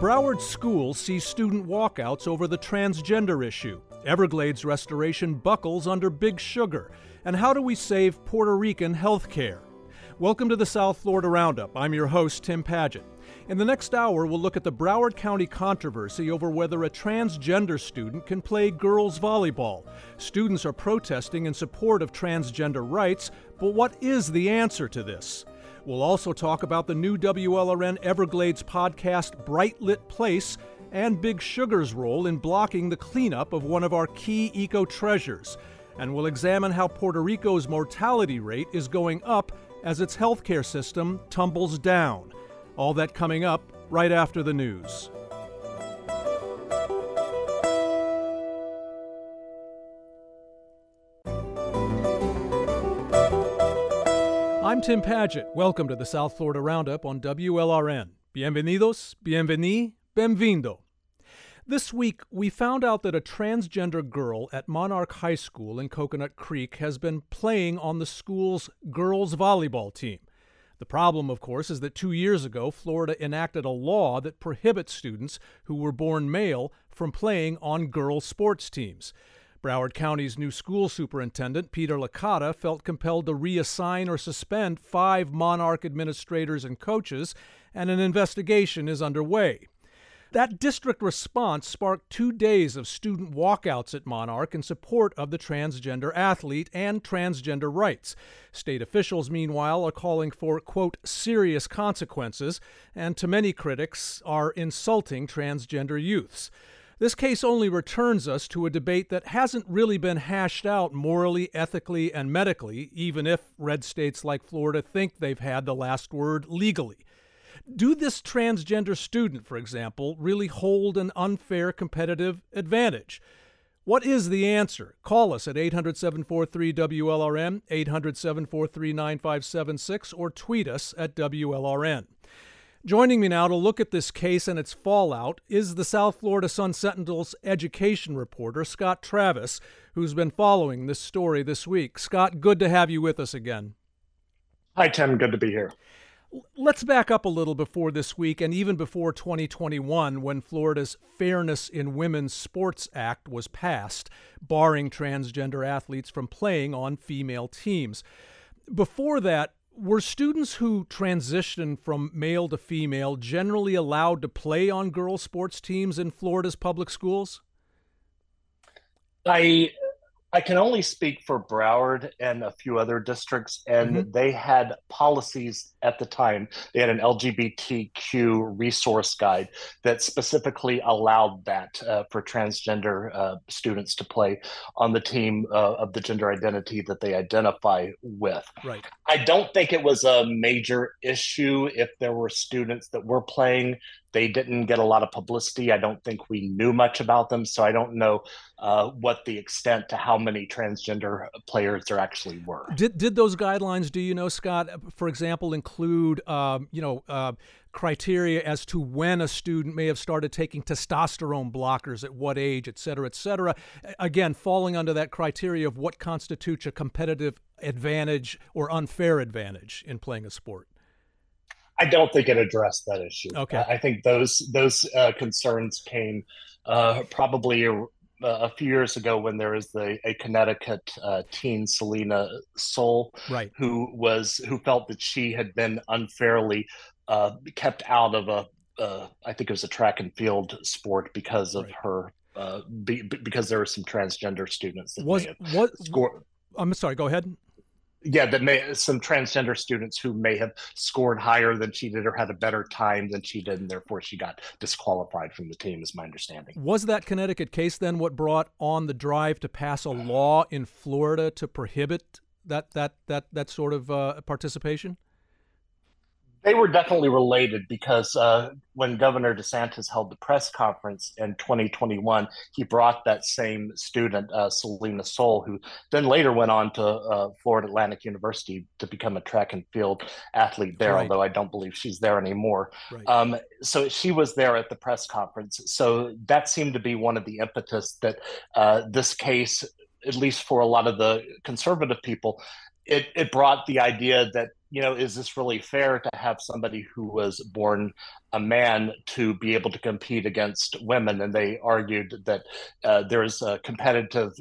Broward schools see student walkouts over the transgender issue. Everglades restoration buckles under big sugar. And how do we save Puerto Rican health care? Welcome to the South Florida Roundup. I'm your host, Tim Padgett. In the next hour, we'll look at the Broward County controversy over whether a transgender student can play girls volleyball. Students are protesting in support of transgender rights, but what is the answer to this? We'll also talk about the new WLRN Everglades podcast, Bright Lit Place, and Big Sugar's role in blocking the cleanup of one of our key eco treasures. And we'll examine how Puerto Rico's mortality rate is going up as its healthcare system tumbles down. All that coming up right after the news. I'm Tim Padgett. Welcome to the South Florida Roundup on WLRN. Bienvenidos, bienveni, benvindo. This week, we found out that a transgender girl at Monarch High School in Coconut Creek has been playing on the school's girls' volleyball team. The problem, of course, is that two years ago, Florida enacted a law that prohibits students who were born male from playing on girls' sports teams. Broward County's new school superintendent, Peter Licata, felt compelled to reassign or suspend five Monarch administrators and coaches, and an investigation is underway. That district response sparked two days of student walkouts at Monarch in support of the transgender athlete and transgender rights. State officials, meanwhile, are calling for, quote, serious consequences, and to many critics, are insulting transgender youths. This case only returns us to a debate that hasn't really been hashed out morally, ethically, and medically, even if red states like Florida think they've had the last word legally. Do this transgender student, for example, really hold an unfair competitive advantage? What is the answer? Call us at 800 743 WLRN, 800 743 9576, or tweet us at WLRN. Joining me now to look at this case and its fallout is the South Florida Sun Sentinel's education reporter, Scott Travis, who's been following this story this week. Scott, good to have you with us again. Hi, Tim. Good to be here. Let's back up a little before this week and even before 2021 when Florida's Fairness in Women's Sports Act was passed, barring transgender athletes from playing on female teams. Before that, were students who transitioned from male to female generally allowed to play on girls' sports teams in Florida's public schools? I I can only speak for Broward and a few other districts, and mm-hmm. they had policies at the time. They had an LGBTQ resource guide that specifically allowed that uh, for transgender uh, students to play on the team uh, of the gender identity that they identify with. Right. I don't think it was a major issue if there were students that were playing they didn't get a lot of publicity. I don't think we knew much about them, so I don't know uh, what the extent to how many transgender players there actually were. Did did those guidelines? Do you know, Scott? For example, include um, you know. Uh, criteria as to when a student may have started taking testosterone blockers at what age, et cetera, et cetera. Again, falling under that criteria of what constitutes a competitive advantage or unfair advantage in playing a sport. I don't think it addressed that issue. Okay, I think those those uh, concerns came uh, probably a, a, few years ago when there was the a Connecticut uh, teen, Selina Soule, right. who was who felt that she had been unfairly uh, kept out of a uh, I think it was a track and field sport because of right. her uh, be, because there were some transgender students that was what score. I'm sorry. Go ahead yeah, that may some transgender students who may have scored higher than she did or had a better time than she did, and therefore she got disqualified from the team, is my understanding. Was that Connecticut case then what brought on the drive to pass a law in Florida to prohibit that that that that sort of uh, participation? They were definitely related because uh, when Governor DeSantis held the press conference in 2021, he brought that same student, uh, Selina Soule, who then later went on to uh, Florida Atlantic University to become a track and field athlete there, right. although I don't believe she's there anymore. Right. Um, so she was there at the press conference. So that seemed to be one of the impetus that uh, this case, at least for a lot of the conservative people, it, it brought the idea that you know, is this really fair to have somebody who was born a man to be able to compete against women? And they argued that uh, there's a competitive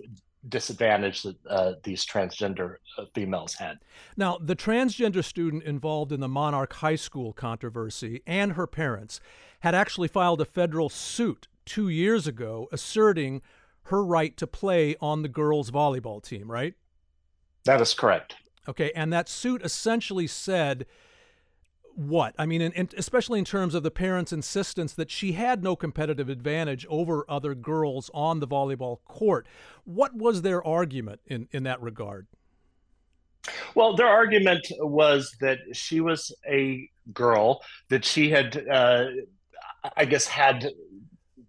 disadvantage that uh, these transgender uh, females had. Now, the transgender student involved in the Monarch High School controversy and her parents had actually filed a federal suit two years ago asserting her right to play on the girls' volleyball team, right? That is correct. Okay, and that suit essentially said what? I mean, in, in, especially in terms of the parents' insistence that she had no competitive advantage over other girls on the volleyball court. What was their argument in, in that regard? Well, their argument was that she was a girl, that she had, uh, I guess, had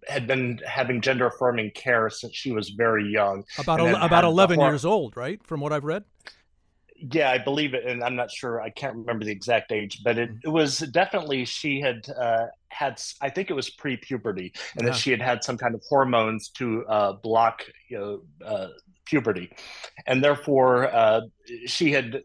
had been having gender affirming care since she was very young. About about eleven years old, right? From what I've read yeah, I believe it, and I'm not sure. I can't remember the exact age, but it, mm-hmm. it was definitely she had uh, had. I think it was pre-puberty, and yeah. that she had had some kind of hormones to uh, block you know uh, puberty, and therefore uh, she had.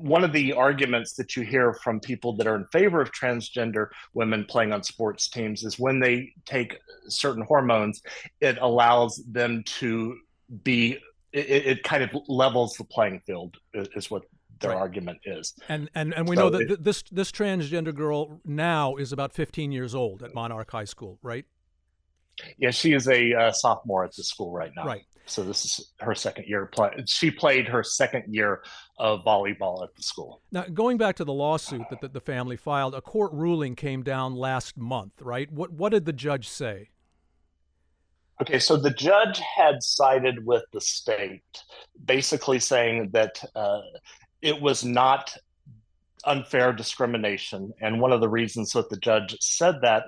One of the arguments that you hear from people that are in favor of transgender women playing on sports teams is when they take certain hormones, it allows them to be it, it kind of levels the playing field is what their right. argument is. And and and we so know that it, this this transgender girl now is about 15 years old at Monarch High School, right? Yeah, she is a uh, sophomore at the school right now. Right. So this is her second year play. She played her second year of volleyball at the school. Now, going back to the lawsuit that the, the family filed, a court ruling came down last month, right? What what did the judge say? Okay, so the judge had sided with the state, basically saying that uh, it was not unfair discrimination. And one of the reasons that the judge said that,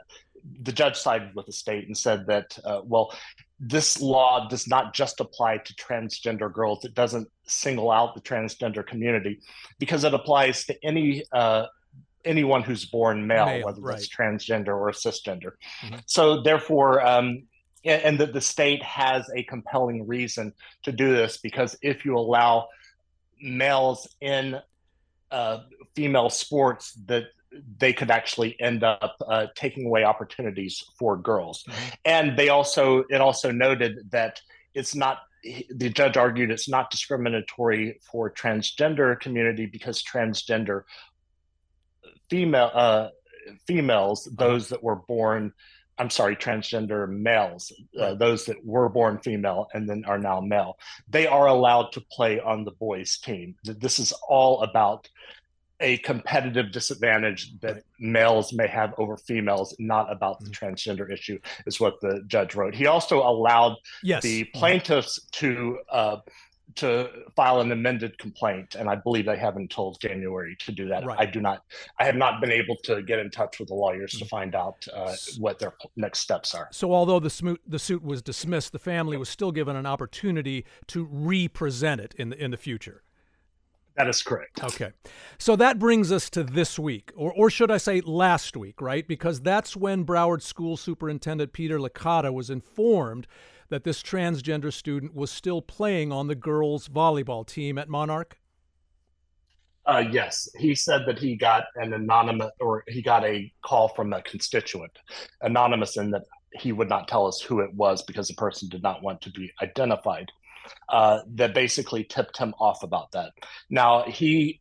the judge sided with the state and said that, uh, well, this law does not just apply to transgender girls. It doesn't single out the transgender community because it applies to any uh, anyone who's born male, male whether right. that's transgender or cisgender. Mm-hmm. So therefore, um, and that the state has a compelling reason to do this because if you allow males in uh, female sports that they could actually end up uh, taking away opportunities for girls mm-hmm. and they also it also noted that it's not the judge argued it's not discriminatory for transgender community because transgender female uh, females those that were born I'm sorry, transgender males, uh, those that were born female and then are now male, they are allowed to play on the boys' team. This is all about a competitive disadvantage that males may have over females, not about the mm-hmm. transgender issue, is what the judge wrote. He also allowed yes. the mm-hmm. plaintiffs to uh, to file an amended complaint, and I believe they have until January to do that. Right. I do not. I have not been able to get in touch with the lawyers to mm. find out uh, what their next steps are. So, although the, smoot, the suit was dismissed, the family was still given an opportunity to re-present it in the in the future. That is correct. Okay. So that brings us to this week, or, or should I say last week, right? Because that's when Broward School Superintendent Peter Licata was informed that this transgender student was still playing on the girls' volleyball team at Monarch? Uh, yes, he said that he got an anonymous, or he got a call from a constituent, anonymous, and that he would not tell us who it was because the person did not want to be identified. Uh, that basically tipped him off about that. Now he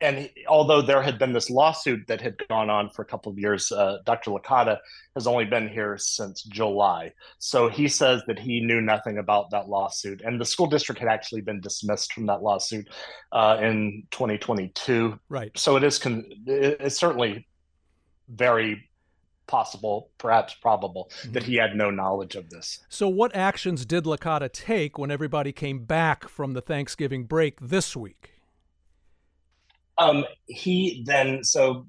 and he, although there had been this lawsuit that had gone on for a couple of years, uh, Dr. Licata has only been here since July. So he says that he knew nothing about that lawsuit. And the school district had actually been dismissed from that lawsuit uh, in 2022. Right. So it is con- it's certainly very possible, perhaps probable, mm-hmm. that he had no knowledge of this. So, what actions did Licata take when everybody came back from the Thanksgiving break this week? Um, he then so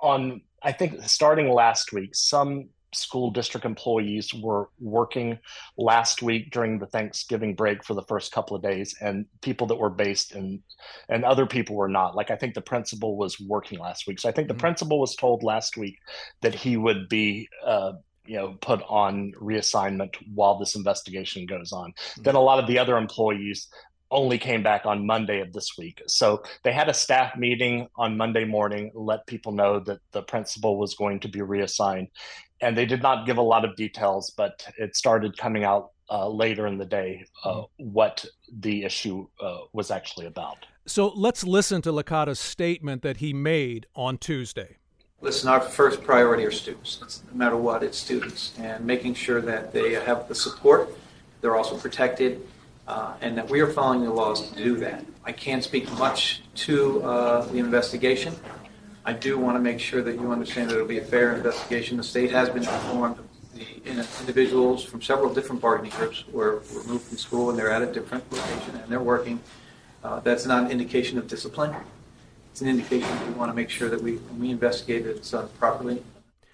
on I think starting last week, some school district employees were working last week during the Thanksgiving break for the first couple of days, and people that were based in, and other people were not. Like I think the principal was working last week, so I think the mm-hmm. principal was told last week that he would be. Uh, you know, put on reassignment while this investigation goes on. Mm-hmm. Then a lot of the other employees only came back on Monday of this week. So they had a staff meeting on Monday morning, let people know that the principal was going to be reassigned. And they did not give a lot of details, but it started coming out uh, later in the day uh, mm-hmm. what the issue uh, was actually about. So let's listen to Licata's statement that he made on Tuesday. Listen, our first priority are students. no matter what, it's students, and making sure that they have the support. They're also protected uh, and that we are following the laws to do that. I can't speak much to uh, the investigation. I do want to make sure that you understand that it'll be a fair investigation. The state has been informed. The individuals from several different bargaining groups were removed from school and they're at a different location and they're working. Uh, that's not an indication of discipline. It's an indication that we want to make sure that we, we investigate it, done properly.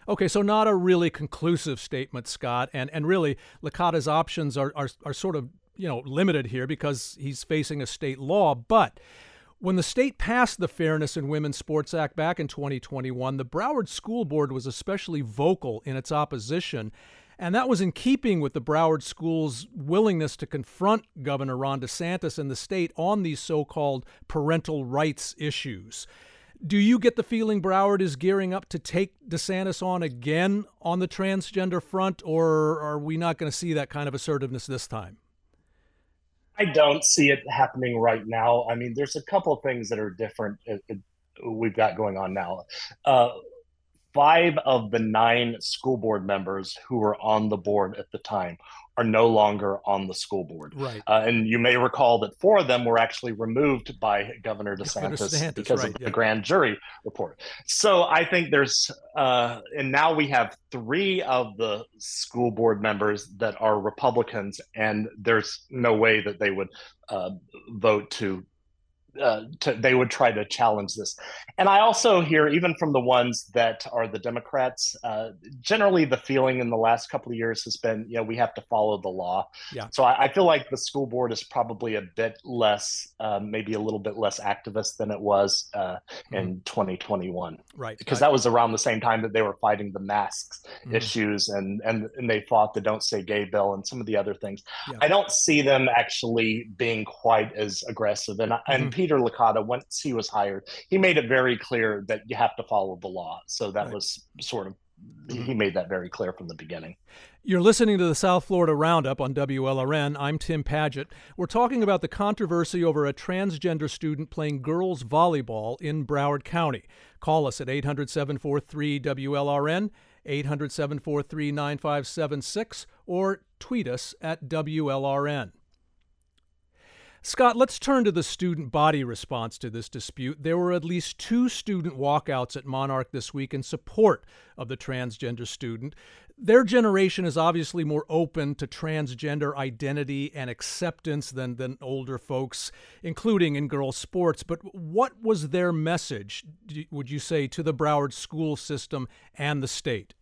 Okay, so not a really conclusive statement, Scott, and and really Licata's options are, are are sort of you know, limited here because he's facing a state law. But when the state passed the Fairness in Women's Sports Act back in 2021, the Broward School Board was especially vocal in its opposition. And that was in keeping with the Broward School's willingness to confront Governor Ron DeSantis and the state on these so called parental rights issues. Do you get the feeling Broward is gearing up to take DeSantis on again on the transgender front, or are we not going to see that kind of assertiveness this time? I don't see it happening right now. I mean, there's a couple things that are different. Uh, uh, we've got going on now. Uh, five of the nine school board members who were on the board at the time are no longer on the school board. Right. Uh, and you may recall that four of them were actually removed by Governor DeSantis, DeSantis because right, of yeah. the grand jury report. So I think there's, uh, and now we have three of the school board members that are Republicans, and there's no way that they would uh, vote to uh, to, they would try to challenge this. And I also hear, even from the ones that are the Democrats, uh, generally the feeling in the last couple of years has been, you know, we have to follow the law. Yeah. So I, I feel like the school board is probably a bit less, uh, maybe a little bit less activist than it was uh, mm. in 2021. Right. Because that was around the same time that they were fighting the masks mm. issues and, and and they fought the Don't Say Gay bill and some of the other things. Yeah. I don't see them actually being quite as aggressive. And and mm. Peter Licata, once he was hired, he made it very clear that you have to follow the law. So that right. was sort of he made that very clear from the beginning. You're listening to the South Florida Roundup on WLRN. I'm Tim Padgett. We're talking about the controversy over a transgender student playing girls volleyball in Broward County. Call us at 800 743 WLRN, 800 743 9576, or tweet us at WLRN. Scott, let's turn to the student body response to this dispute. There were at least two student walkouts at Monarch this week in support of the transgender student. Their generation is obviously more open to transgender identity and acceptance than, than older folks, including in girls' sports. But what was their message, would you say, to the Broward school system and the state?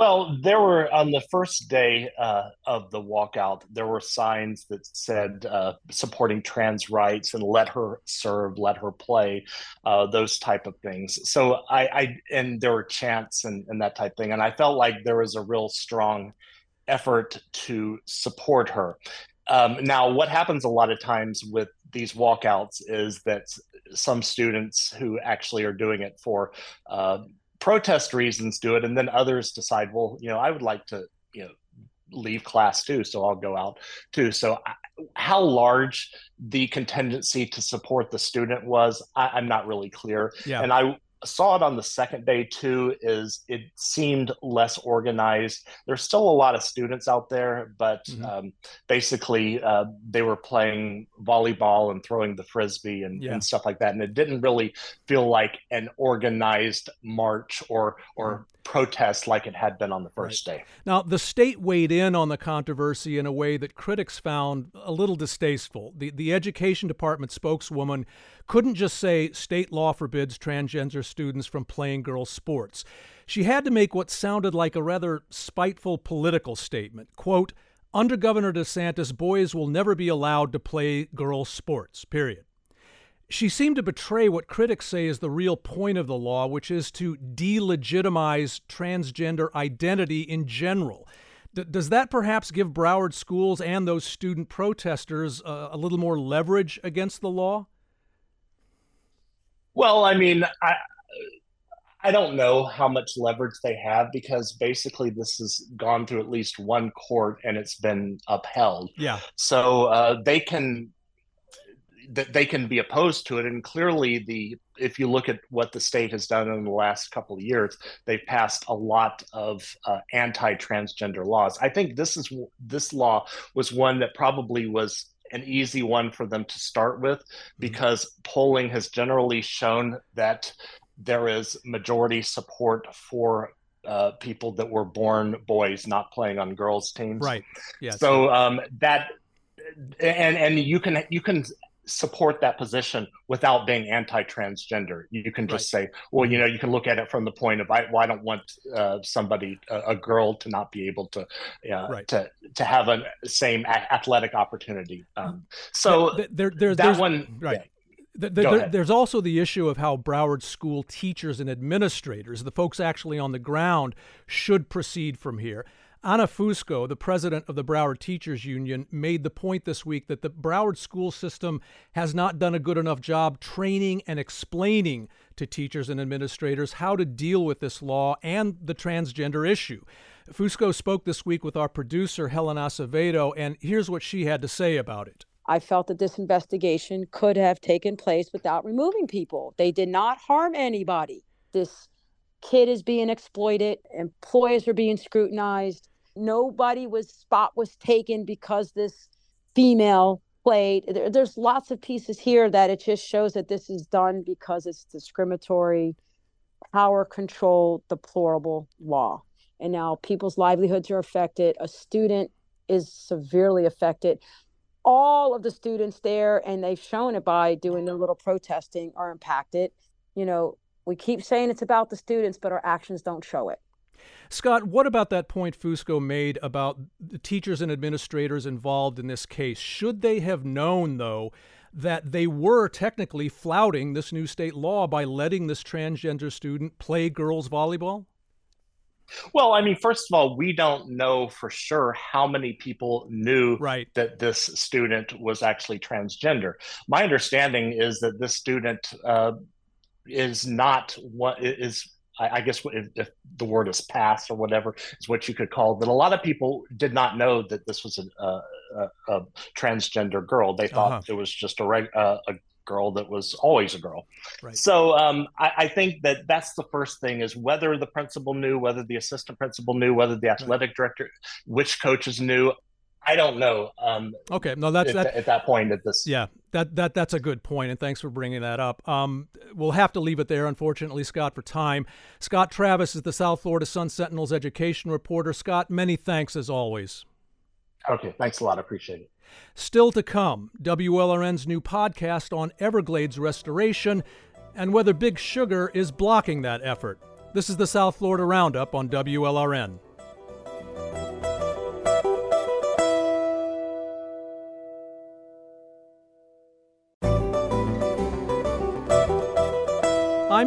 Well, there were on the first day uh, of the walkout, there were signs that said uh, supporting trans rights and let her serve, let her play, uh, those type of things. So I, I and there were chants and, and that type thing, and I felt like there was a real strong effort to support her. Um, now, what happens a lot of times with these walkouts is that some students who actually are doing it for uh, protest reasons do it and then others decide well you know i would like to you know leave class too so i'll go out too so how large the contingency to support the student was I, am not really clear yeah. and i saw it on the second day too is it seemed less organized there's still a lot of students out there but mm-hmm. um, basically uh, they were playing volleyball and throwing the frisbee and, yeah. and, stuff like that and it didn't really feel like an organized march or or mm-hmm protest like it had been on the first right. day. Now, the state weighed in on the controversy in a way that critics found a little distasteful. The, the Education Department spokeswoman couldn't just say state law forbids transgender students from playing girls' sports. She had to make what sounded like a rather spiteful political statement. Quote, under Governor DeSantis, boys will never be allowed to play girls' sports, period. She seemed to betray what critics say is the real point of the law, which is to delegitimize transgender identity in general. D- does that perhaps give Broward schools and those student protesters uh, a little more leverage against the law? Well, I mean, I I don't know how much leverage they have because basically this has gone through at least one court and it's been upheld. Yeah. So uh, they can that they can be opposed to it. And clearly the if you look at what the state has done in the last couple of years they've passed a lot of uh, anti-transgender laws. I think this is this law was one that probably was an easy one for them to start with mm-hmm. because polling has generally shown that there is majority support for uh, people that were born boys not playing on girls teams. Right. Yeah so um, that and and you can you can support that position without being anti-transgender. You can just right. say, well, you mm-hmm. know, you can look at it from the point of I, well, I don't want uh, somebody, a, a, girl, to not be able to uh, right. to to have a same a- athletic opportunity. Um, so there, there, that one, right. Yeah. there, there's also the issue of how Broward school teachers and administrators, the folks actually on the ground, should proceed from here. Anna Fusco, the president of the Broward Teachers Union, made the point this week that the Broward school system has not done a good enough job training and explaining to teachers and administrators how to deal with this law and the transgender issue. Fusco spoke this week with our producer, Helen Acevedo, and here's what she had to say about it. I felt that this investigation could have taken place without removing people. They did not harm anybody. This kid is being exploited, employers are being scrutinized, nobody was spot was taken because this female played. There, there's lots of pieces here that it just shows that this is done because it's discriminatory power control deplorable law. And now people's livelihoods are affected. A student is severely affected. All of the students there and they've shown it by doing their little protesting are impacted. You know we keep saying it's about the students but our actions don't show it Scott, what about that point Fusco made about the teachers and administrators involved in this case? Should they have known, though, that they were technically flouting this new state law by letting this transgender student play girls volleyball? Well, I mean, first of all, we don't know for sure how many people knew right. that this student was actually transgender. My understanding is that this student uh, is not what is I, I guess if, if, the word is pass or whatever is what you could call. But a lot of people did not know that this was a, a, a transgender girl. They thought uh-huh. it was just a, reg, uh, a girl that was always a girl. Right. So um, I, I, think that that's the first thing is whether the principal knew, whether the assistant principal knew, whether the athletic director, which coaches knew. I don't know. Um, okay, no, that's at, that, at that point. At this, yeah, that that that's a good point, and thanks for bringing that up. Um, we'll have to leave it there, unfortunately, Scott, for time. Scott Travis is the South Florida Sun Sentinel's education reporter. Scott, many thanks as always. Okay, thanks a lot. I appreciate it. Still to come, WLRN's new podcast on Everglades restoration and whether Big Sugar is blocking that effort. This is the South Florida Roundup on WLRN.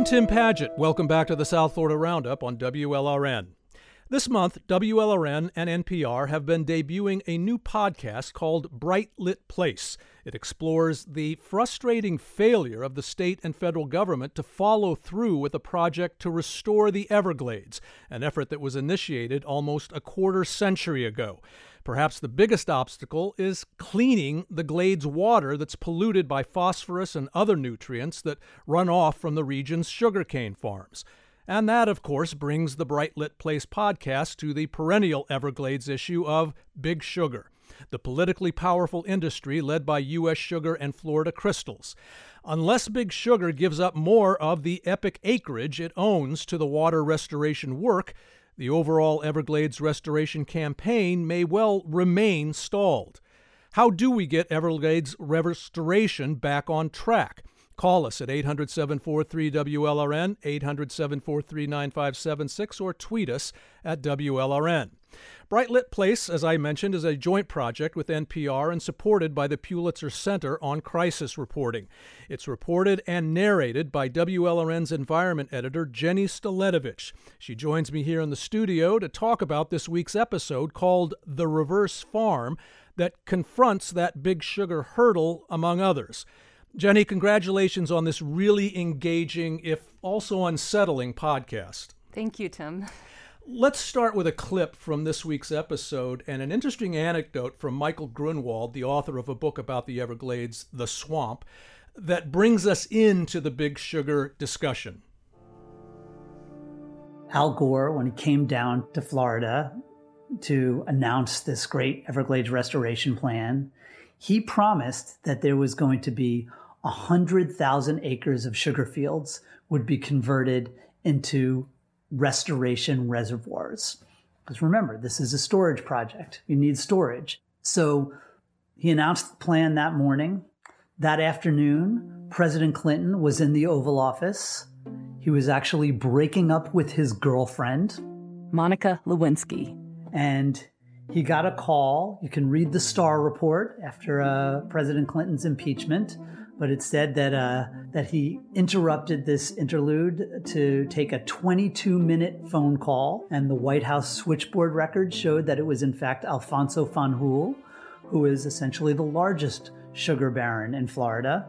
I'm Tim Padgett. Welcome back to the South Florida Roundup on WLRN. This month, WLRN and NPR have been debuting a new podcast called Bright Lit Place. It explores the frustrating failure of the state and federal government to follow through with a project to restore the Everglades, an effort that was initiated almost a quarter century ago. Perhaps the biggest obstacle is cleaning the glades water that's polluted by phosphorus and other nutrients that run off from the region's sugarcane farms. And that, of course, brings the Bright Lit Place podcast to the perennial Everglades issue of Big Sugar, the politically powerful industry led by U.S. Sugar and Florida Crystals. Unless Big Sugar gives up more of the epic acreage it owns to the water restoration work, the overall Everglades restoration campaign may well remain stalled. How do we get Everglades restoration back on track? Call us at 800 743 WLRN, 800 743 9576, or tweet us at WLRN. Bright Lit Place, as I mentioned, is a joint project with NPR and supported by the Pulitzer Center on Crisis Reporting. It's reported and narrated by WLRN's environment editor, Jenny Staletovich. She joins me here in the studio to talk about this week's episode called The Reverse Farm that confronts that big sugar hurdle, among others. Jenny, congratulations on this really engaging, if also unsettling podcast. Thank you, Tim. Let's start with a clip from this week's episode and an interesting anecdote from Michael Grunwald, the author of a book about the Everglades, The Swamp, that brings us into the big sugar discussion. Al Gore, when he came down to Florida to announce this great Everglades restoration plan, he promised that there was going to be 100,000 acres of sugar fields would be converted into restoration reservoirs. Because remember, this is a storage project. You need storage. So he announced the plan that morning. That afternoon, President Clinton was in the Oval Office. He was actually breaking up with his girlfriend, Monica Lewinsky. And he got a call. You can read the Starr report after uh, President Clinton's impeachment but it said that uh, that he interrupted this interlude to take a 22 minute phone call, and the White House switchboard record showed that it was in fact Alfonso Fanjul, who is essentially the largest sugar baron in Florida.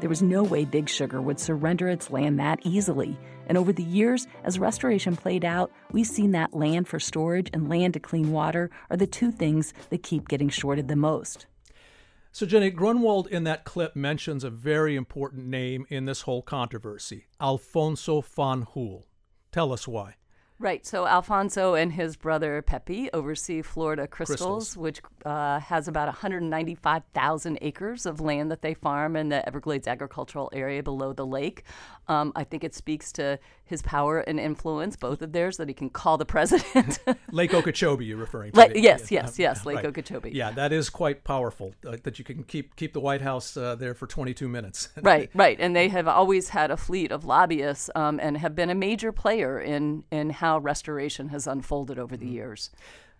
There was no way Big Sugar would surrender its land that easily. And over the years, as restoration played out, we've seen that land for storage and land to clean water are the two things that keep getting shorted the most. So, Jenny, Grunwald in that clip mentions a very important name in this whole controversy Alfonso Fanjul. Tell us why. Right. So Alfonso and his brother Pepe oversee Florida Crystals, Crystals. which uh, has about 195,000 acres of land that they farm in the Everglades agricultural area below the lake. Um, I think it speaks to his power and influence, both of theirs, that he can call the president. Lake Okeechobee, you're referring to. La- yes, yeah, yes, yes, Lake right. Okeechobee. Yeah, that is quite powerful uh, that you can keep keep the White House uh, there for 22 minutes. right, right, and they have always had a fleet of lobbyists um, and have been a major player in in how restoration has unfolded over the Mm-hmm. years.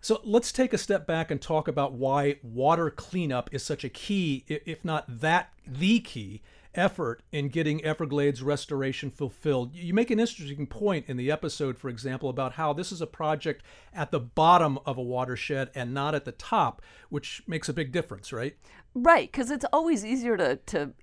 So let's take a step back and talk about why water cleanup is such a key, if not that the key, effort in getting Everglades restoration fulfilled. You make an interesting point in the episode, for example, about how this is a project at the bottom of a watershed and not at the top, which makes a big difference, right? Right, because it's always easier to, to,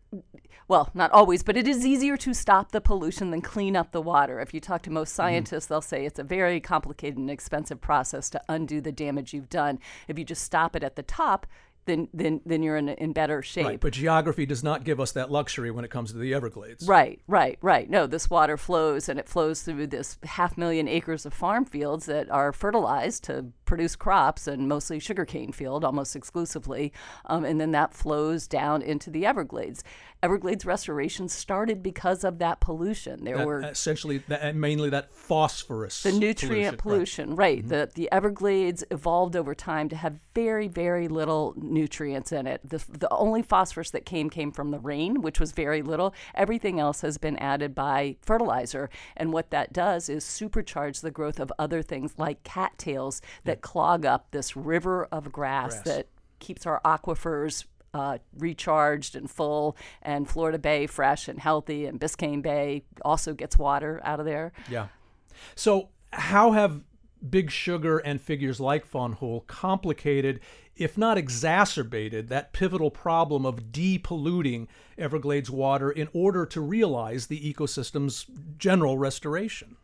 well, not always, but it is easier to stop the pollution than clean up the water. If you talk to most mm-hmm. scientists, they'll say it's a very complicated and expensive process to undo the damage you've done. If you just stop it at the top, then then then you're in in better shape. Right. But geography does not give us that luxury when it comes to the Everglades. Right, right, right. No, this water flows and it flows through this half million acres of farm fields that are fertilized to produce crops and mostly sugarcane field almost exclusively. Um, and then that flows down into the Everglades. Everglades restoration started because of that pollution. There That- were essentially, that, mainly that phosphorus. the nutrient pollution. pollution, right? Mm-hmm. The the Everglades evolved over time to have very very little nutrients in it. The the only phosphorus that came came from the rain, which was very little. Everything else has been added by fertilizer, and what that does is supercharge the growth of other things like cattails that clog up this river of grass, Grass. that keeps our aquifers uh, recharged and full, and Florida Bay fresh and healthy, and Biscayne Bay also gets water out of there. Yeah. So, how have Big Sugar and figures like Fanjul complicated, if not exacerbated, that pivotal problem of depolluting Everglades water in order to realize the ecosystem's general restoration?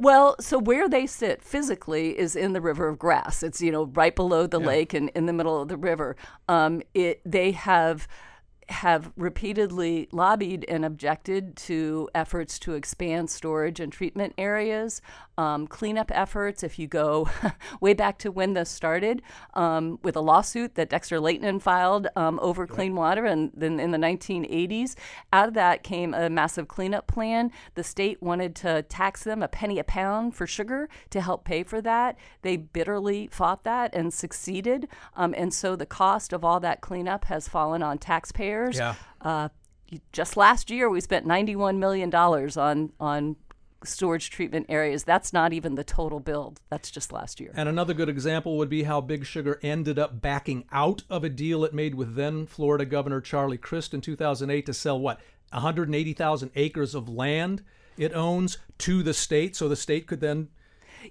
Well, so where they sit physically is in the river of grass. It's you know right below the lake and in the middle of the river. Um, it they have have repeatedly lobbied and objected to efforts to expand storage and treatment areas, um, cleanup efforts. If you go way back to when this started, um, with a lawsuit that Dexter Lehtinen filed um, over clean water, and then in the 1980s, out of that came a massive cleanup plan. The state wanted to tax them a penny a pound for sugar to help pay for that. They bitterly fought that and succeeded, um, and so the cost of all that cleanup has fallen on taxpayers. Yeah. Uh, just last year we spent 91 million dollars on on storage treatment areas. That's not even the total build. That's just last year. And another good example would be how Big Sugar ended up backing out of a deal it made with then Florida Governor Charlie Crist in 2008 to sell what 180,000 acres of land it owns to the state, so the state could then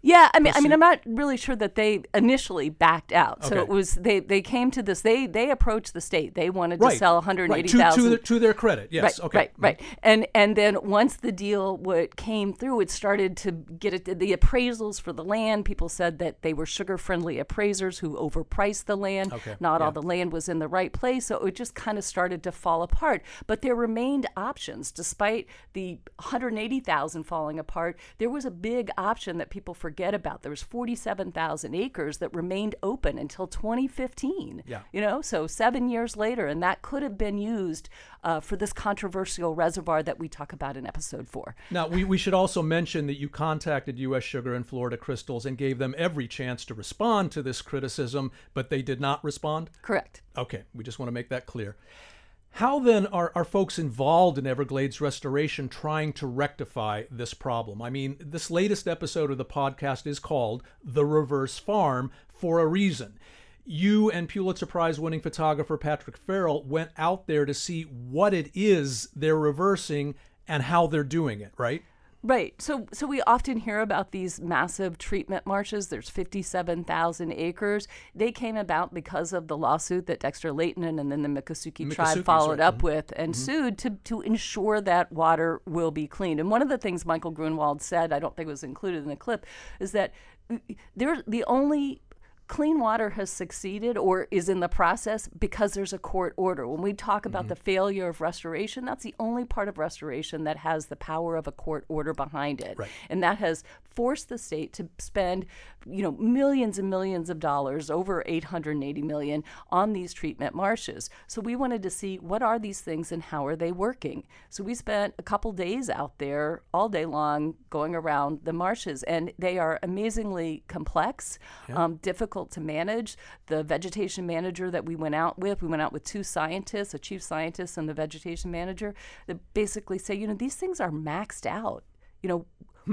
yeah, I mean, I mean, I'm not really sure that they initially backed out. So Okay. it was they they came to this. They they approached the state. They wanted to right, sell right, 180,000. to, to, to their credit. Yes, right, okay. right, right. And and then once the deal would, came through, it started to get it. The appraisals for the land, people said that they were sugar-friendly appraisers who overpriced the land. Okay, Not yeah. all the land was in the right place, so it just kind of started to fall apart. But there remained options, despite the 180,000 falling apart. There was a big option that people forget about. There was 47,000 acres that remained open until 2015. Yeah. You know, so seven years later, and that could have been used uh, for this controversial reservoir that we talk about in episode four. Now, we, we should also mention that you contacted U.S. Sugar and Florida Crystals and gave them every chance to respond to this criticism, but they did not respond? Correct. Okay, we just want to make that clear. How then are, are folks involved in Everglades restoration trying to rectify this problem? I mean, this latest episode of the podcast is called The Reverse Farm for a reason. You and Pulitzer Prize winning photographer Patrick Farrell went out there to see what it is they're reversing and how they're doing it, right? Right. So so we often hear about these massive treatment marshes. There's 57,000 acres. They came about because of the lawsuit that Dexter Lehtinen and, then the Miccosukee Miccosukee, tribe followed right. up with and sued to, to ensure that water will be cleaned. And one of the things Michael Grunwald said, I don't think it was included in the clip, is that uh, they're the only clean water has succeeded or is in the process because there's a court order. When we talk about Mm-hmm. the failure of restoration, that's the only part of restoration that has the power of a court order behind it. Right. And that has forced the state to spend, you know, millions and millions of dollars, over 880 million on these treatment marshes. So we wanted to see what are these things and how are they working. So we spent a couple days out there all day long going around the marshes and they are amazingly complex, um, difficult to manage. The vegetation manager that we went out with, we went out with two scientists, a chief scientist and the vegetation manager, that basically say, you know, these things are maxed out. You know,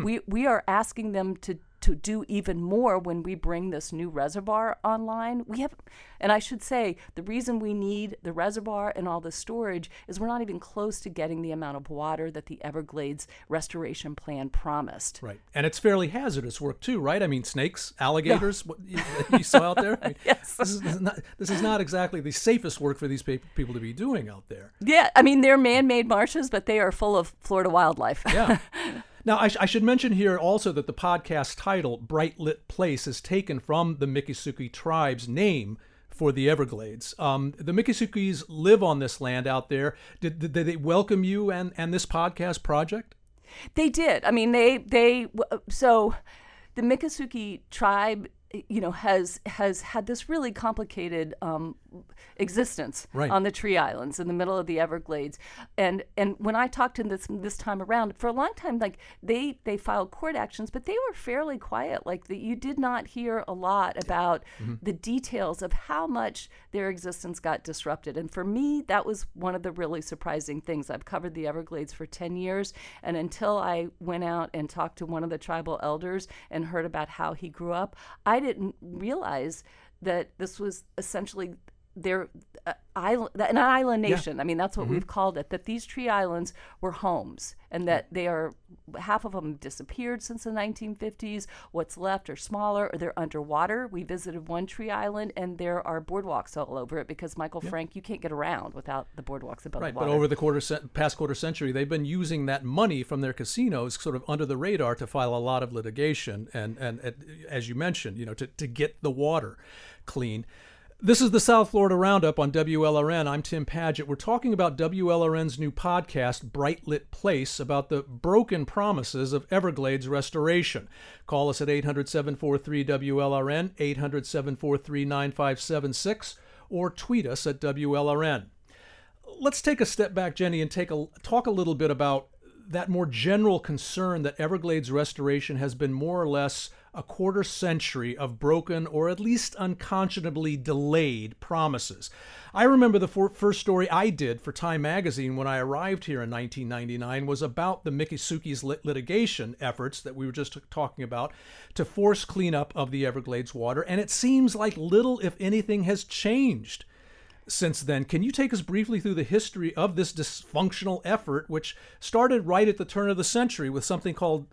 we we are asking them to to do even more when we bring this new reservoir online. We have, and I should say, the reason we need the reservoir and all the storage is we're not even close to getting the amount of water that the Everglades restoration plan promised. Right. And it's fairly hazardous work too, right? I mean, snakes, alligators, what you, you saw out there. I mean, Yes. This is, this is not this is not exactly the safest work for these pe- people to be doing out there. Yeah, I mean they're man-made marshes, but they are full of Florida wildlife. Yeah. Now, I, sh- I should mention here also that the podcast title, Bright Lit Place, is taken from the Miccosukee tribe's name for the Everglades. Um, the Miccosukees live on this land out there. Did, did they welcome you and, and this podcast project? They did. I mean, they they so the Miccosukee tribe, you know, has has had this really complicated um, existence Right. on the Tree Islands in the middle of the Everglades, and and when I talked to this this time around, for a long time, like they they filed court actions, but they were fairly quiet. Like the, you did not hear a lot about the details of how much their existence got disrupted, and for me, that was one of the really surprising things. I've covered the Everglades for ten years, and until I went out and talked to one of the tribal elders and heard about how he grew up, I didn't realize that this was essentially their uh, island, an island nation. I mean, that's what we've called it. That these tree islands were homes, and that they are half of them disappeared since the 1950s. What's left are smaller, or they're underwater. We visited one tree island, and there are boardwalks all over it because Michael Frank, you can't get around without the boardwalks above Right, the but over the quarter cent- past quarter century, they've been using that money from their casinos sort of under the radar to file a lot of litigation, and and, and as you mentioned, you know, to, to get the water clean. This is the South Florida Roundup on WLRN. I'm Tim Padgett. We're talking about WLRN's new podcast, Bright Lit Place, about the broken promises of Everglades restoration. Call us at 800 743 WLRN, 800 743 9576, or tweet us at WLRN let's take a step back, Jenny, and take a talk a little bit about that more general concern that Everglades restoration has been more or less a quarter century of broken or at least unconscionably delayed promises. I remember the for- first story I did for Time magazine when I arrived here in 1999 was about the Miccosukee's lit- litigation efforts that we were just talking about to force cleanup of the Everglades water, and it seems like little, if anything, has changed since then. Can you take us briefly through the history of this dysfunctional effort, which started right at the turn of the century with something called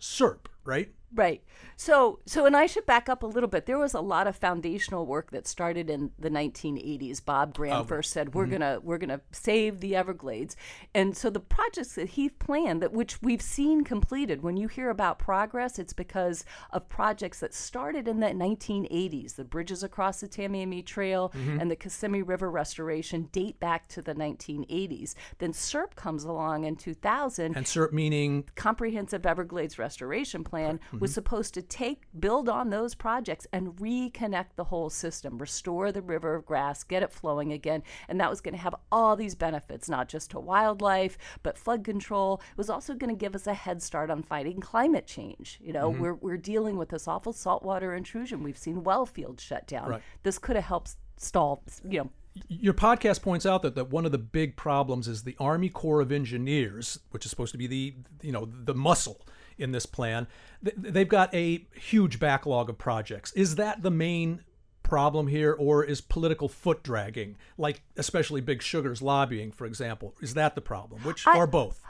CERP, right? Right. So, so, and I should back up a little bit. There was a lot of foundational work that started in the 1980s. Bob Graham Oh, first said, "We're mhm. gonna, we're gonna save the Everglades," and so the projects that he planned, that which we've seen completed. When you hear about progress, it's because of projects that started in the 1980s. The bridges across the Tamiami Trail Mhm. and the Kissimmee River restoration date back to the 1980s. Then CERP comes along in 2000, And CERP meaning comprehensive Everglades restoration plan was Mhm. supposed to take build on those projects and reconnect the whole system, restore the river of grass, get it flowing again, and that was going to have all these benefits not just to wildlife, but flood control. It was also going to give us a head start on fighting climate change. You know, Mhm. we're we're dealing with this awful saltwater intrusion. We've seen well fields shut down. Right. This could have helped stall, you know, your podcast points out that, that one of the big problems is the Army Corps of Engineers, which is supposed to be the you know the muscle in this plan. They've got a huge backlog of projects. Is that the main problem here, or is political foot dragging, like especially Big Sugar's lobbying, for example, is that the problem? Which I- or both?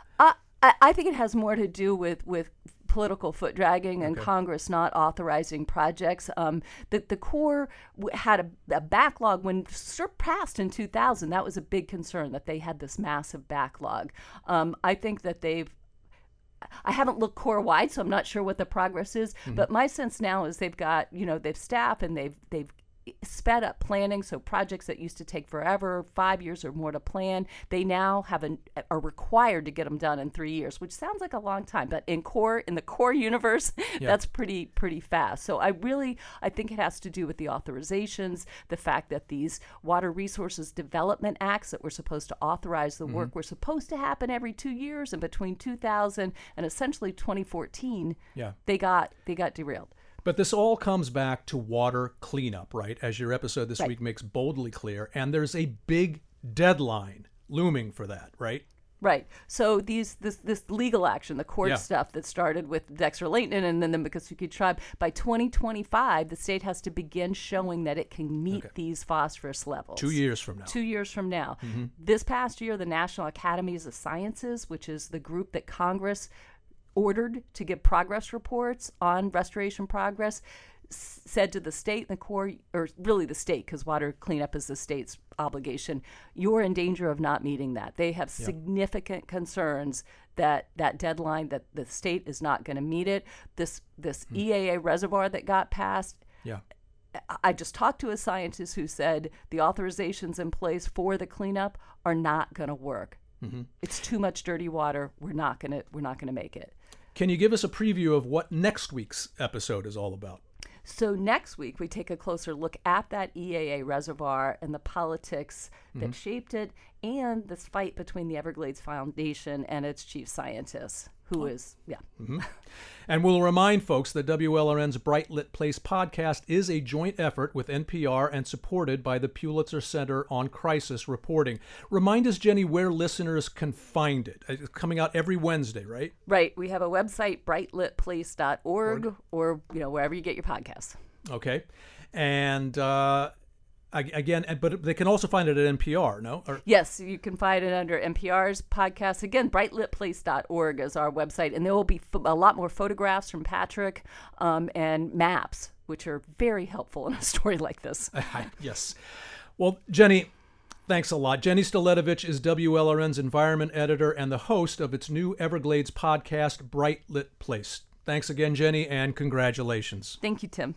I, I think it has more to do with with political foot dragging and Okay. Congress not authorizing projects. Um, the the Corps w- had a, a backlog when CERP passed in 2000. That was a big concern that they had this massive backlog. Um, I think that they've I haven't looked Corps wide, so I'm not sure what the progress is. Mhm. But my sense now is they've got, you know, they've staff and they've they've sped up planning. So projects that used to take forever, five years or more to plan, they now have an are required to get them done in three years, which sounds like a long time, but in Corps in the Corps universe, that's pretty pretty fast. So I really I think it has to do with the authorizations, the fact that these water resources development acts that were supposed to authorize the work Mhm. were supposed to happen every two years, and between 2000 and essentially 2014, Yeah. they got they got derailed. But this all comes back to water cleanup, right? As your episode this Right. week makes boldly clear. And there's a big deadline looming for that, right? Right. So these this this legal action, the court Yeah. stuff that started with Dexter Lehtinen and then the Miccosukee tribe, by 2025, the state has to begin showing that it can meet these phosphorus levels. Two years from now. Two years from now. Mhm. This past year, the National Academies of Sciences, which is the group that Congress ordered to give progress reports on restoration progress, said to the state and the Corps, or really the state, because water cleanup is the state's obligation, you're in danger of not meeting that. They have Yeah. significant concerns that that deadline, that the state is not going to meet it. This this EAA reservoir that got passed, Yeah. I- I just talked to a scientist who said the authorizations in place for the cleanup are not going to work. Mhm. It's too much dirty water. We're not going to we're not going to make it. Can you give us a preview of what next week's episode is all about? So next week we take a closer look at that EAA reservoir and the politics that Mhm. shaped it and this fight between the Everglades Foundation and its chief scientist who is yeah. Mhm. And we'll remind folks that WLRN's Bright Lit Place podcast is a joint effort with NPR and supported by the Pulitzer Center on Crisis Reporting. Remind us, Jenny, where listeners can find it. It's coming out every Wednesday, right? Right, we have a website brightlitplace.org or you know wherever you get your podcasts. Okay. And uh, again, but they can also find it at NPR, no? Or, Yes, you can find it under NPR's podcast. Again, brightlitplace.org is our website, and there will be a lot more photographs from Patrick um, and maps, which are very helpful in a story like this. yes. Well, Jenny, thanks a lot. Jenny Staletovich is WLRN's environment editor and the host of its new Everglades podcast, Bright Lit Place. Thanks again, Jenny, and congratulations. Thank you, Tim.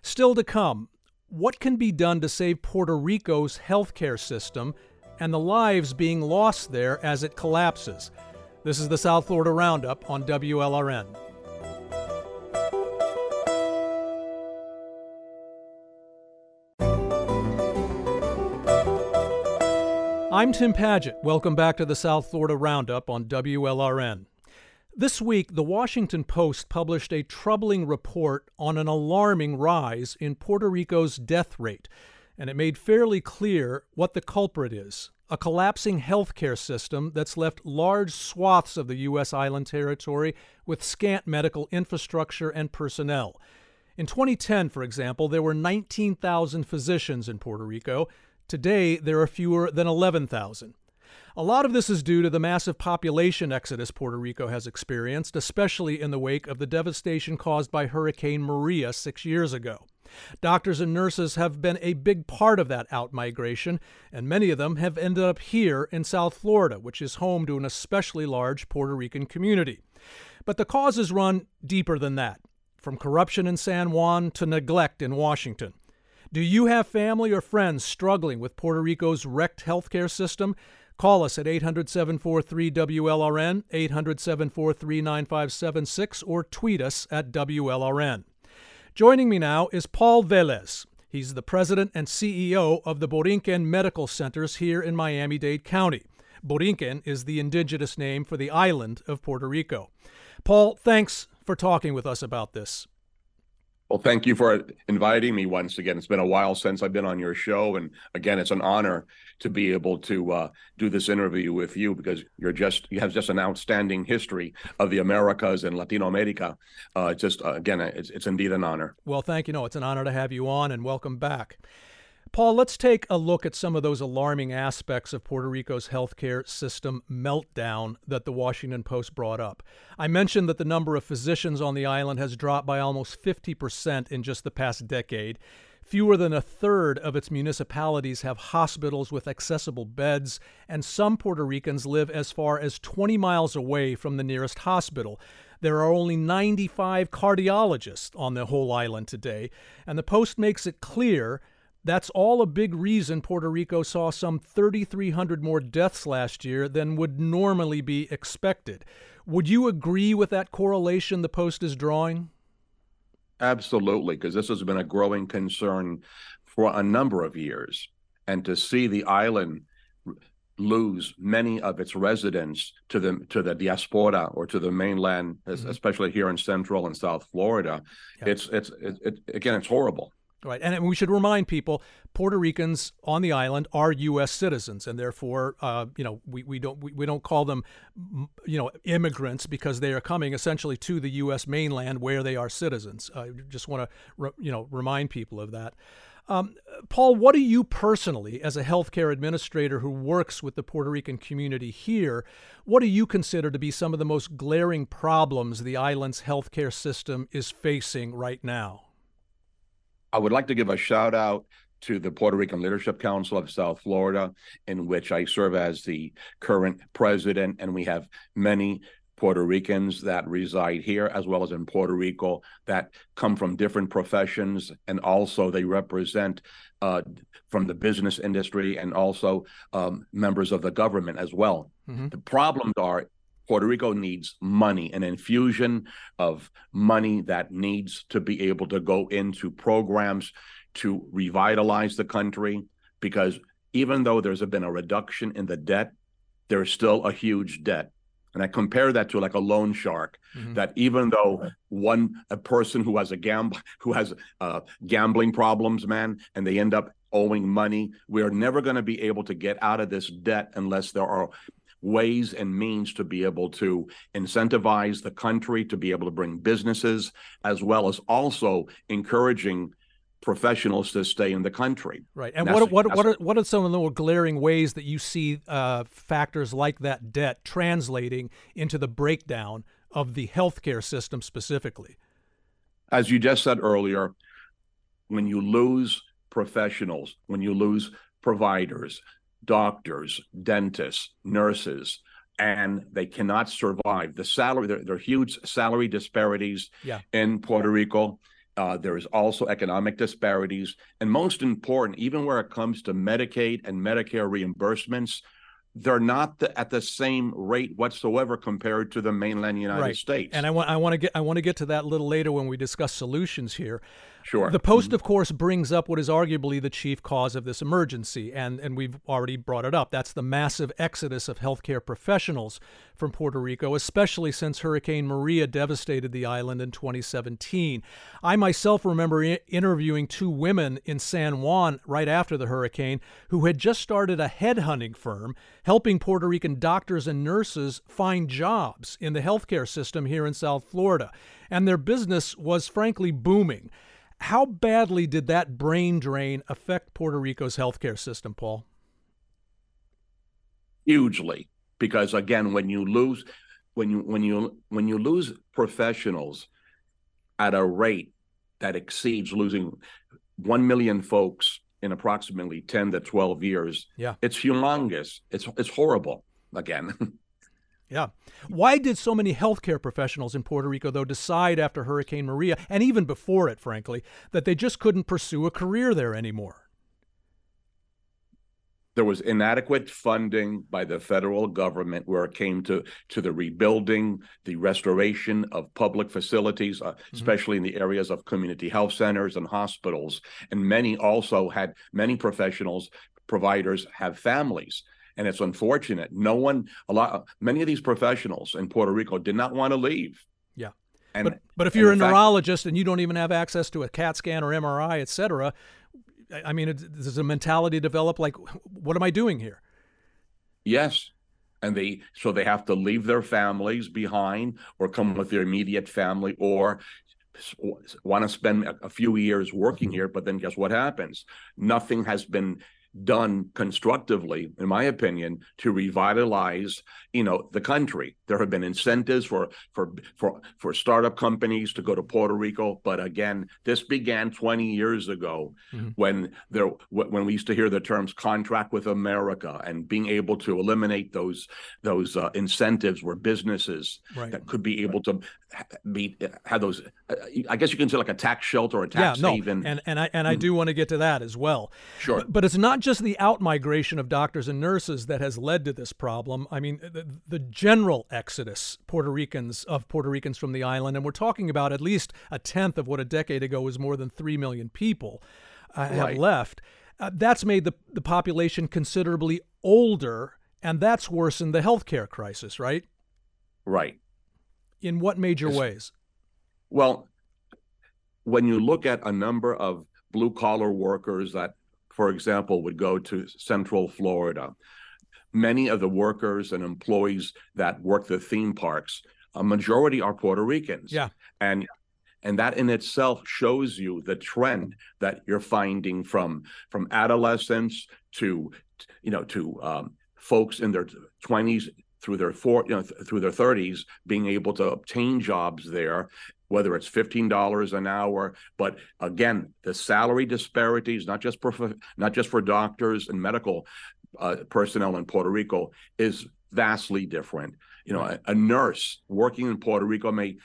Still to come, what can be done to save Puerto Rico's healthcare system and the lives being lost there as it collapses? This is the South Florida Roundup on WLRN. I'm Tim Padgett. Welcome back to the South Florida Roundup on WLRN. This week, the Washington Post published a troubling report on an alarming rise in Puerto Rico's death rate, and it made fairly clear what the culprit is a collapsing healthcare system that's left large swaths of the U.S. island territory with scant medical infrastructure and personnel. In 2010, for example, there were 19,000 physicians in Puerto Rico. Today, there are fewer than 11,000. A lot of this is due to the massive population exodus Puerto Rico has experienced, especially in the wake of the devastation caused by Hurricane Maria six years ago. Doctors and nurses have been a big part of that outmigration, and many of them have ended up here in South Florida, which is home to an especially large Puerto Rican community. But the causes run deeper than that, from corruption in San Juan to neglect in Washington. Do you have family or friends struggling with Puerto Rico's wrecked healthcare system? Call us at 800 743 WLRN, 800 743 9576, or tweet us at WLRN. Joining me now is Paul Velez. He's the president and CEO of the Borinquen Medical Centers here in Miami Dade County. Borinquen is the indigenous name for the island of Puerto Rico. Paul, thanks for talking with us about this. Well, thank you for inviting me once again. It's been a while since I've been on your show, and again, it's an honor to be able to uh, do this interview with you because you're just you have just an outstanding history of the Americas and Latino America. Uh, just uh, again, it's, it's indeed an honor. Well, thank you. No, it's an honor to have you on, and welcome back. Paul, let's take a look at some of those alarming aspects of Puerto Rico's healthcare system meltdown that the Washington Post brought up. I mentioned that the number of physicians on the island has dropped by almost 50% in just the past decade. Fewer than a third of its municipalities have hospitals with accessible beds, and some Puerto Ricans live as far as 20 miles away from the nearest hospital. There are only 95 cardiologists on the whole island today, and the Post makes it clear that's all a big reason Puerto Rico saw some 3,300 more deaths last year than would normally be expected. Would you agree with that correlation the Post is drawing? Absolutely, because this has been a growing concern for a number of years. And to see the island lose many of its residents to the to the diaspora or to the mainland, mm-hmm. especially here in Central and South Florida, yep. it's it's it, it, again it's horrible. Right, and we should remind people: Puerto Ricans on the island are U.S. citizens, and therefore, uh, you know, we, we don't we, we don't call them, you know, immigrants because they are coming essentially to the U.S. mainland where they are citizens. I just want to, re, you know, remind people of that. Um, Paul, what do you personally, as a healthcare administrator who works with the Puerto Rican community here, what do you consider to be some of the most glaring problems the island's healthcare system is facing right now? I would like to give a shout out to the Puerto Rican Leadership Council of South Florida, in which I serve as the current president, and we have many Puerto Ricans that reside here, as well as in Puerto Rico, that come from different professions, and also they represent uh, from the business industry and also um, members of the government as well. Mm-hmm. The problems are Puerto Rico needs money, an infusion of money that needs to be able to go into programs to revitalize the country. Because even though there's been a reduction in the debt, there's still a huge debt. And I compare that to like a loan shark. Mm-hmm. That even though one a person who has a gamble who has uh, gambling problems, man, and they end up owing money, we are never going to be able to get out of this debt unless there are ways and means to be able to incentivize the country to be able to bring businesses, as well as also encouraging professionals to stay in the country. Right. And what what what are what are some of the more glaring ways that you see uh, factors like that debt translating into the breakdown of the healthcare system specifically? As you just said earlier, when you lose professionals, when you lose providers, doctors, dentists, nurses, and they cannot survive. The salary, there, there are huge salary disparities yeah. in Puerto Rico. Uh, there is also economic disparities. And most important, even where it comes to Medicaid and Medicare reimbursements, they're not the, at the same rate whatsoever compared to the mainland United right. States. And I want I want to get I want to get to that a little later when we discuss solutions here. Sure. The Post, mm-hmm. of course, brings up what is arguably the chief cause of this emergency, and, and we've already brought it up. That's the massive exodus of healthcare professionals from Puerto Rico, especially since Hurricane Maria devastated the island in 2017. I myself remember I- interviewing two women in San Juan right after the hurricane who had just started a headhunting firm helping Puerto Rican doctors and nurses find jobs in the healthcare system here in South Florida. And their business was frankly booming. How badly did that brain drain affect Puerto Rico's healthcare system, Paul? Hugely, because again, when you lose, when you when you when you lose professionals at a rate that exceeds losing one million folks in approximately ten to twelve years, yeah, it's humongous. It's it's horrible. Again. Yeah. Why did so many healthcare professionals in Puerto Rico, though, decide after Hurricane Maria, and even before it, frankly, that they just couldn't pursue a career there anymore? There was inadequate funding by the federal government where it came to, to the rebuilding, the restoration of public facilities, uh, mm-hmm. especially in the areas of community health centers and hospitals. And many also had, many professionals, providers have families and it's unfortunate. No one, a lot, many of these professionals in Puerto Rico did not want to leave. Yeah. And, but, but if you're a neurologist and you don't even have access to a CAT scan or MRI, et cetera, I mean, does a mentality develop like, what am I doing here? Yes. And they, so they have to leave their families behind or come with their immediate family or want to spend a few years working here. But then guess what happens? Nothing has been done constructively, in my opinion, to revitalize, you know, the country. There have been incentives for for for for startup companies to go to Puerto Rico, but again, this began 20 years ago mm-hmm. when there when we used to hear the terms "contract with America" and being able to eliminate those those uh, incentives where businesses right. that could be able to be have those. Uh, I guess you can say like a tax shelter or a tax yeah, no, haven. And and I and I mm-hmm. do want to get to that as well. Sure, but, but it's not just the outmigration of doctors and nurses that has led to this problem. I mean, the, the general exodus Puerto Ricans of Puerto Ricans from the island, and we're talking about at least a tenth of what a decade ago was more than three million people uh, right. have left. Uh, that's made the the population considerably older, and that's worsened the healthcare crisis, right? Right. In what major it's, ways? Well, when you look at a number of blue collar workers that for example, would go to Central Florida. Many of the workers and employees that work the theme parks, a majority are Puerto Ricans. Yeah. And and that in itself shows you the trend that you're finding from from adolescents to you know to um, folks in their 20s through their four, you know, th- through their 30s, being able to obtain jobs there, whether it's $15 an hour. But again, the salary disparities, not just for, not just for doctors and medical uh, personnel in Puerto Rico, is vastly different. You know, a, a nurse working in Puerto Rico may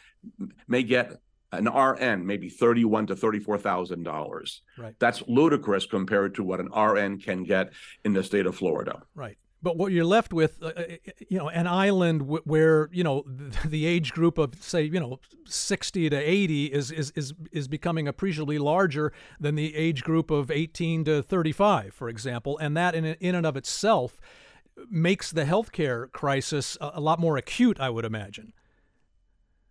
may get an RN maybe thirty-one to thirty-four thousand dollars. Right. That's ludicrous compared to what an RN can get in the state of Florida. Right. But what you're left with, uh, uh you know, an island w- where you know the age group of say you know 60 to 80 is is is is becoming appreciably larger than the age group of 18 to 35, for example, and that in in and of itself makes the healthcare crisis a, a lot more acute, I would imagine.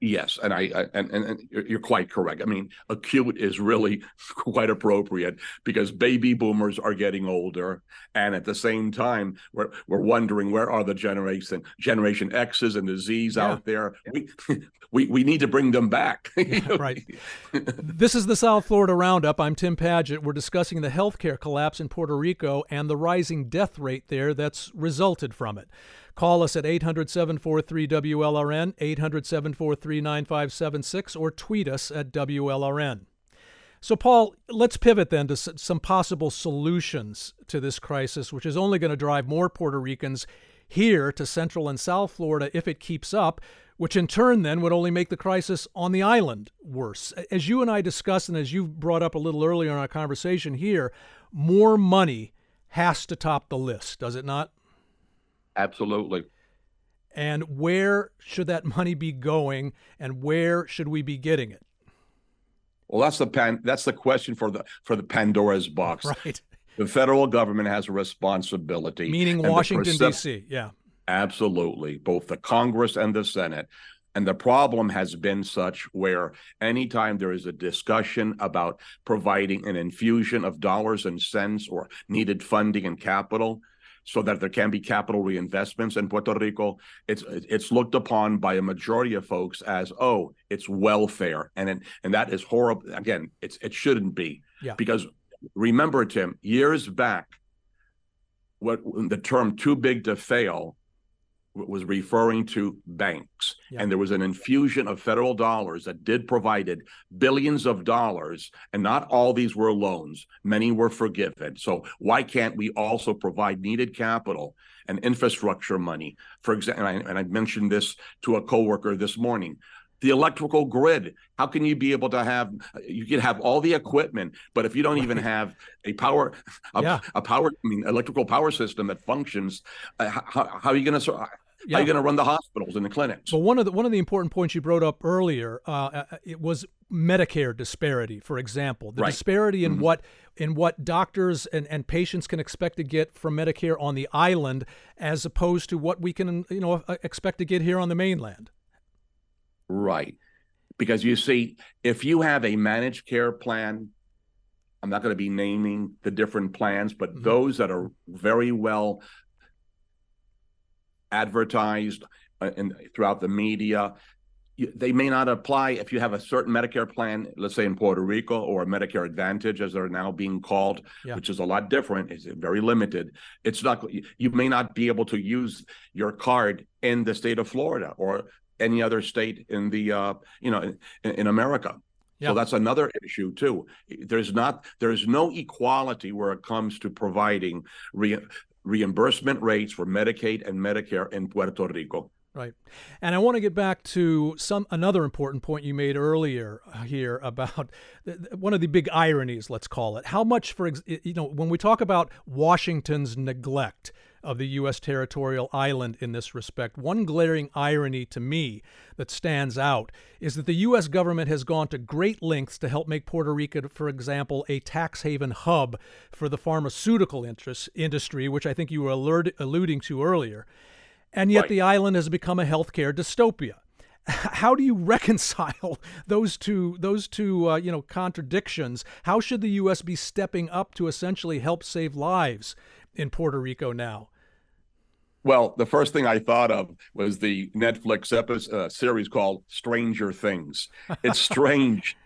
Yes, and I, I and, and you're quite correct. I mean, acute is really quite appropriate because baby boomers are getting older, and at the same time, we're we're wondering where are the generation Generation X's and the Z's yeah. out there. Yeah. We, we we need to bring them back. yeah, right. this is the South Florida Roundup. I'm Tim Padgett. We're discussing the healthcare collapse in Puerto Rico and the rising death rate there that's resulted from it. Call us at 800 743 WLRN, 800 743 9576, or tweet us at WLRN. So, Paul, let's pivot then to some possible solutions to this crisis, which is only going to drive more Puerto Ricans here to Central and South Florida if it keeps up, which in turn then would only make the crisis on the island worse. As you and I discussed, and as you brought up a little earlier in our conversation here, more money has to top the list, does it not? Absolutely. And where should that money be going and where should we be getting it? Well, that's the pan. That's the question for the for the Pandora's box. Right. The federal government has a responsibility, meaning Washington D.C. Yeah, absolutely, both the Congress and the Senate. And the problem has been such where anytime there is a discussion about providing an infusion of dollars and cents or needed funding and capital, so that there can be capital reinvestments in Puerto Rico. It's it's looked upon by a majority of folks as oh, it's welfare, and it, and that is horrible. Again, it's it shouldn't be yeah. because remember, Tim, years back, what the term "too big to fail" was referring to banks. Yeah. and there was an infusion of federal dollars that did provided billions of dollars and not all these were loans. Many were forgiven. So why can't we also provide needed capital and infrastructure money? For example and I, and I mentioned this to a coworker this morning the electrical grid how can you be able to have you can have all the equipment but if you don't even have a power a, yeah. a, power i mean electrical power system that functions uh, how, how, are you going to yeah. How are you going to run the hospitals and the clinics? But one of the one of the important points you brought up earlier, uh, uh, it was Medicare disparity. For example, the right. disparity in mm-hmm. what in what doctors and, and patients can expect to get from Medicare on the island, as opposed to what we can you know uh, expect to get here on the mainland. Right, because you see, if you have a managed care plan. I'm not going to be naming the different plans, but mm-hmm. those that are very well advertised uh, and throughout the media. They may not apply if you have a certain Medicare plan, let's say in Puerto Rico, or Medicare Advantage, as they're now being called, yeah. which is a lot different. It's very limited. It's not. You may not be able to use your card in the state of Florida or any other state in the uh, you know in, in America. Yeah. So that's another issue too. There's not there's no equality where it comes to providing re, reimbursement rates for Medicaid and Medicare in Puerto Rico. Right. And I want to get back to some another important point you made earlier here about one of the big ironies, let's call it. How much for you know, when we talk about Washington's neglect of the U.S. territorial island in this respect. One glaring irony to me that stands out is that the U.S. government has gone to great lengths to help make Puerto Rico, for example, a tax haven hub for the pharmaceutical interest, industry, which I think you were alert, alluding to earlier. And yet right. the island has become a healthcare dystopia how do you reconcile those two those two uh, you know contradictions? How should the U.S. be stepping up to essentially help save lives in Puerto Rico now? Well, the first thing I thought of was the Netflix episode, uh, series called Stranger Things. It's strange.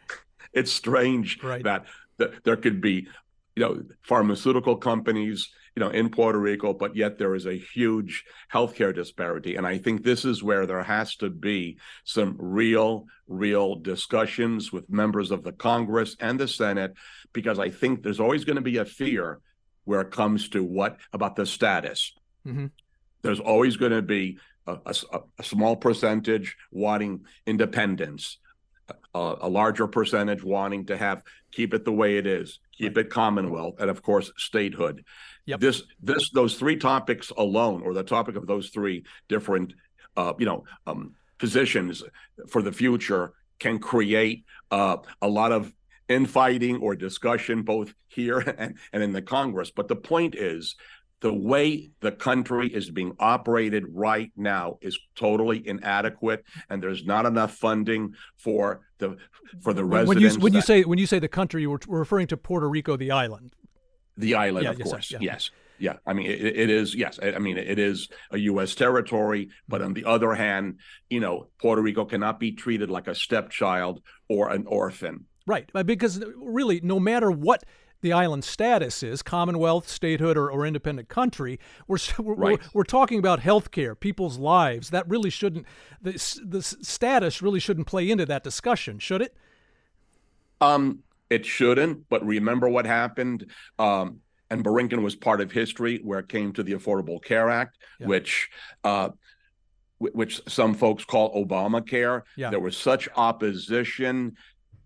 it's strange right. that, that there could be, you know, pharmaceutical companies, you know, in Puerto Rico, but yet there is a huge healthcare disparity. And I think this is where there has to be some real, real discussions with members of the Congress and the Senate, because I think there's always going to be a fear where it comes to what about the status. Mm-hmm there's always going to be a, a, a, small percentage wanting independence, a, a, larger percentage wanting to have keep it the way it is, keep it Commonwealth, and of course statehood. Yep. This this those three topics alone, or the topic of those three different, uh, you know, um, positions for the future, can create uh, a lot of infighting or discussion both here and, and in the Congress. But the point is the way the country is being operated right now is totally inadequate and there's not enough funding for the for the when residents you, when you say when you say the country you were referring to Puerto Rico the island. The island yeah, of yes, course. yeah. yes. Yeah. I mean it, it is yes. I mean it is a u.s territory but on the other hand you know puerto rico cannot be treated like a stepchild or an orphan. Right. Because really no matter what the island status is commonwealth statehood or, or independent country we're, we're, right. we're, we're, talking about health care people's lives that really shouldn't the, the status really shouldn't play into that discussion should it um it shouldn't but remember what happened um and Borinquen was part of history where it came to the Affordable Care Act, yeah. which uh, which some folks call Obamacare. Yeah. There was such opposition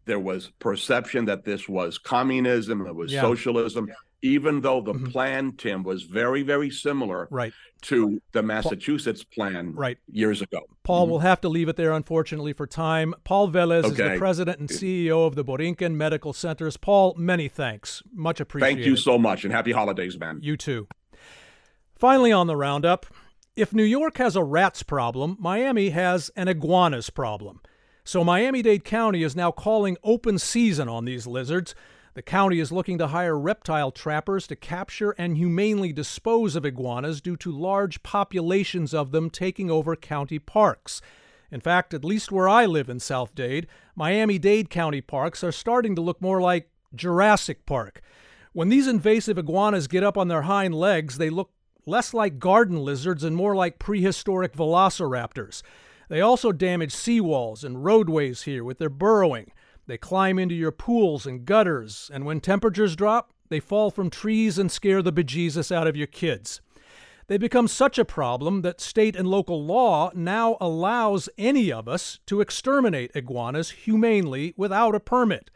there was perception that this was communism, it was yeah. socialism. even though the mm-hmm. plan, Tim, was very, very similar right. to the Massachusetts plan right. years ago. Paul, mm-hmm. we'll have to leave it there, unfortunately, for time. Paul Velez okay. is the president and CEO of the Borinquen Medical Centers. Paul, many thanks. Much appreciated. Thank you so much, and happy holidays, man. You too. Finally, on the roundup, if New York has a rats problem, Miami has an iguanas problem. So Miami Dade County is now calling open season on these lizards. The county is looking to hire reptile trappers to capture and humanely dispose of iguanas due to large populations of them taking over county parks. In fact, at least where I live in South Dade, Miami Dade County parks are starting to look more like Jurassic Park. When these invasive iguanas get up on their hind legs, they look less like garden lizards and more like prehistoric velociraptors. They also damage seawalls and roadways here with their burrowing. They climb into your pools and gutters, and when temperatures drop, they fall from trees and scare the bejesus out of your kids. They become such a problem that state and local law now allows any of us to exterminate iguanas humanely without a permit.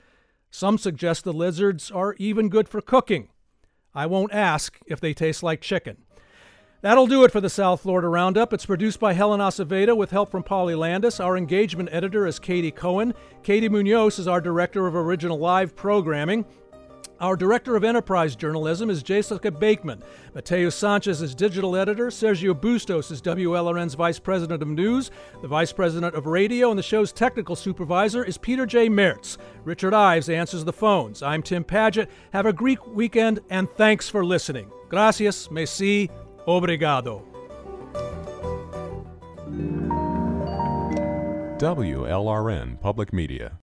Some suggest the lizards are even good for cooking. I won't ask if they taste like chicken. That'll do it for the South Florida Roundup. It's produced by Helen Acevedo with help from Polly Landis. Our engagement editor is Katie Cohen. Katie Munoz is our director of original live programming. Our director of enterprise journalism is Jessica Bakeman. Mateo Sanchez is digital editor. Sergio Bustos is WLRN's vice president of news. The vice president of radio and the show's technical supervisor is Peter J. Mertz. Richard Ives answers the phones. I'm Tim Padgett. Have a Greek weekend and thanks for listening. Gracias, merci, Obrigado. WLRN Public Media.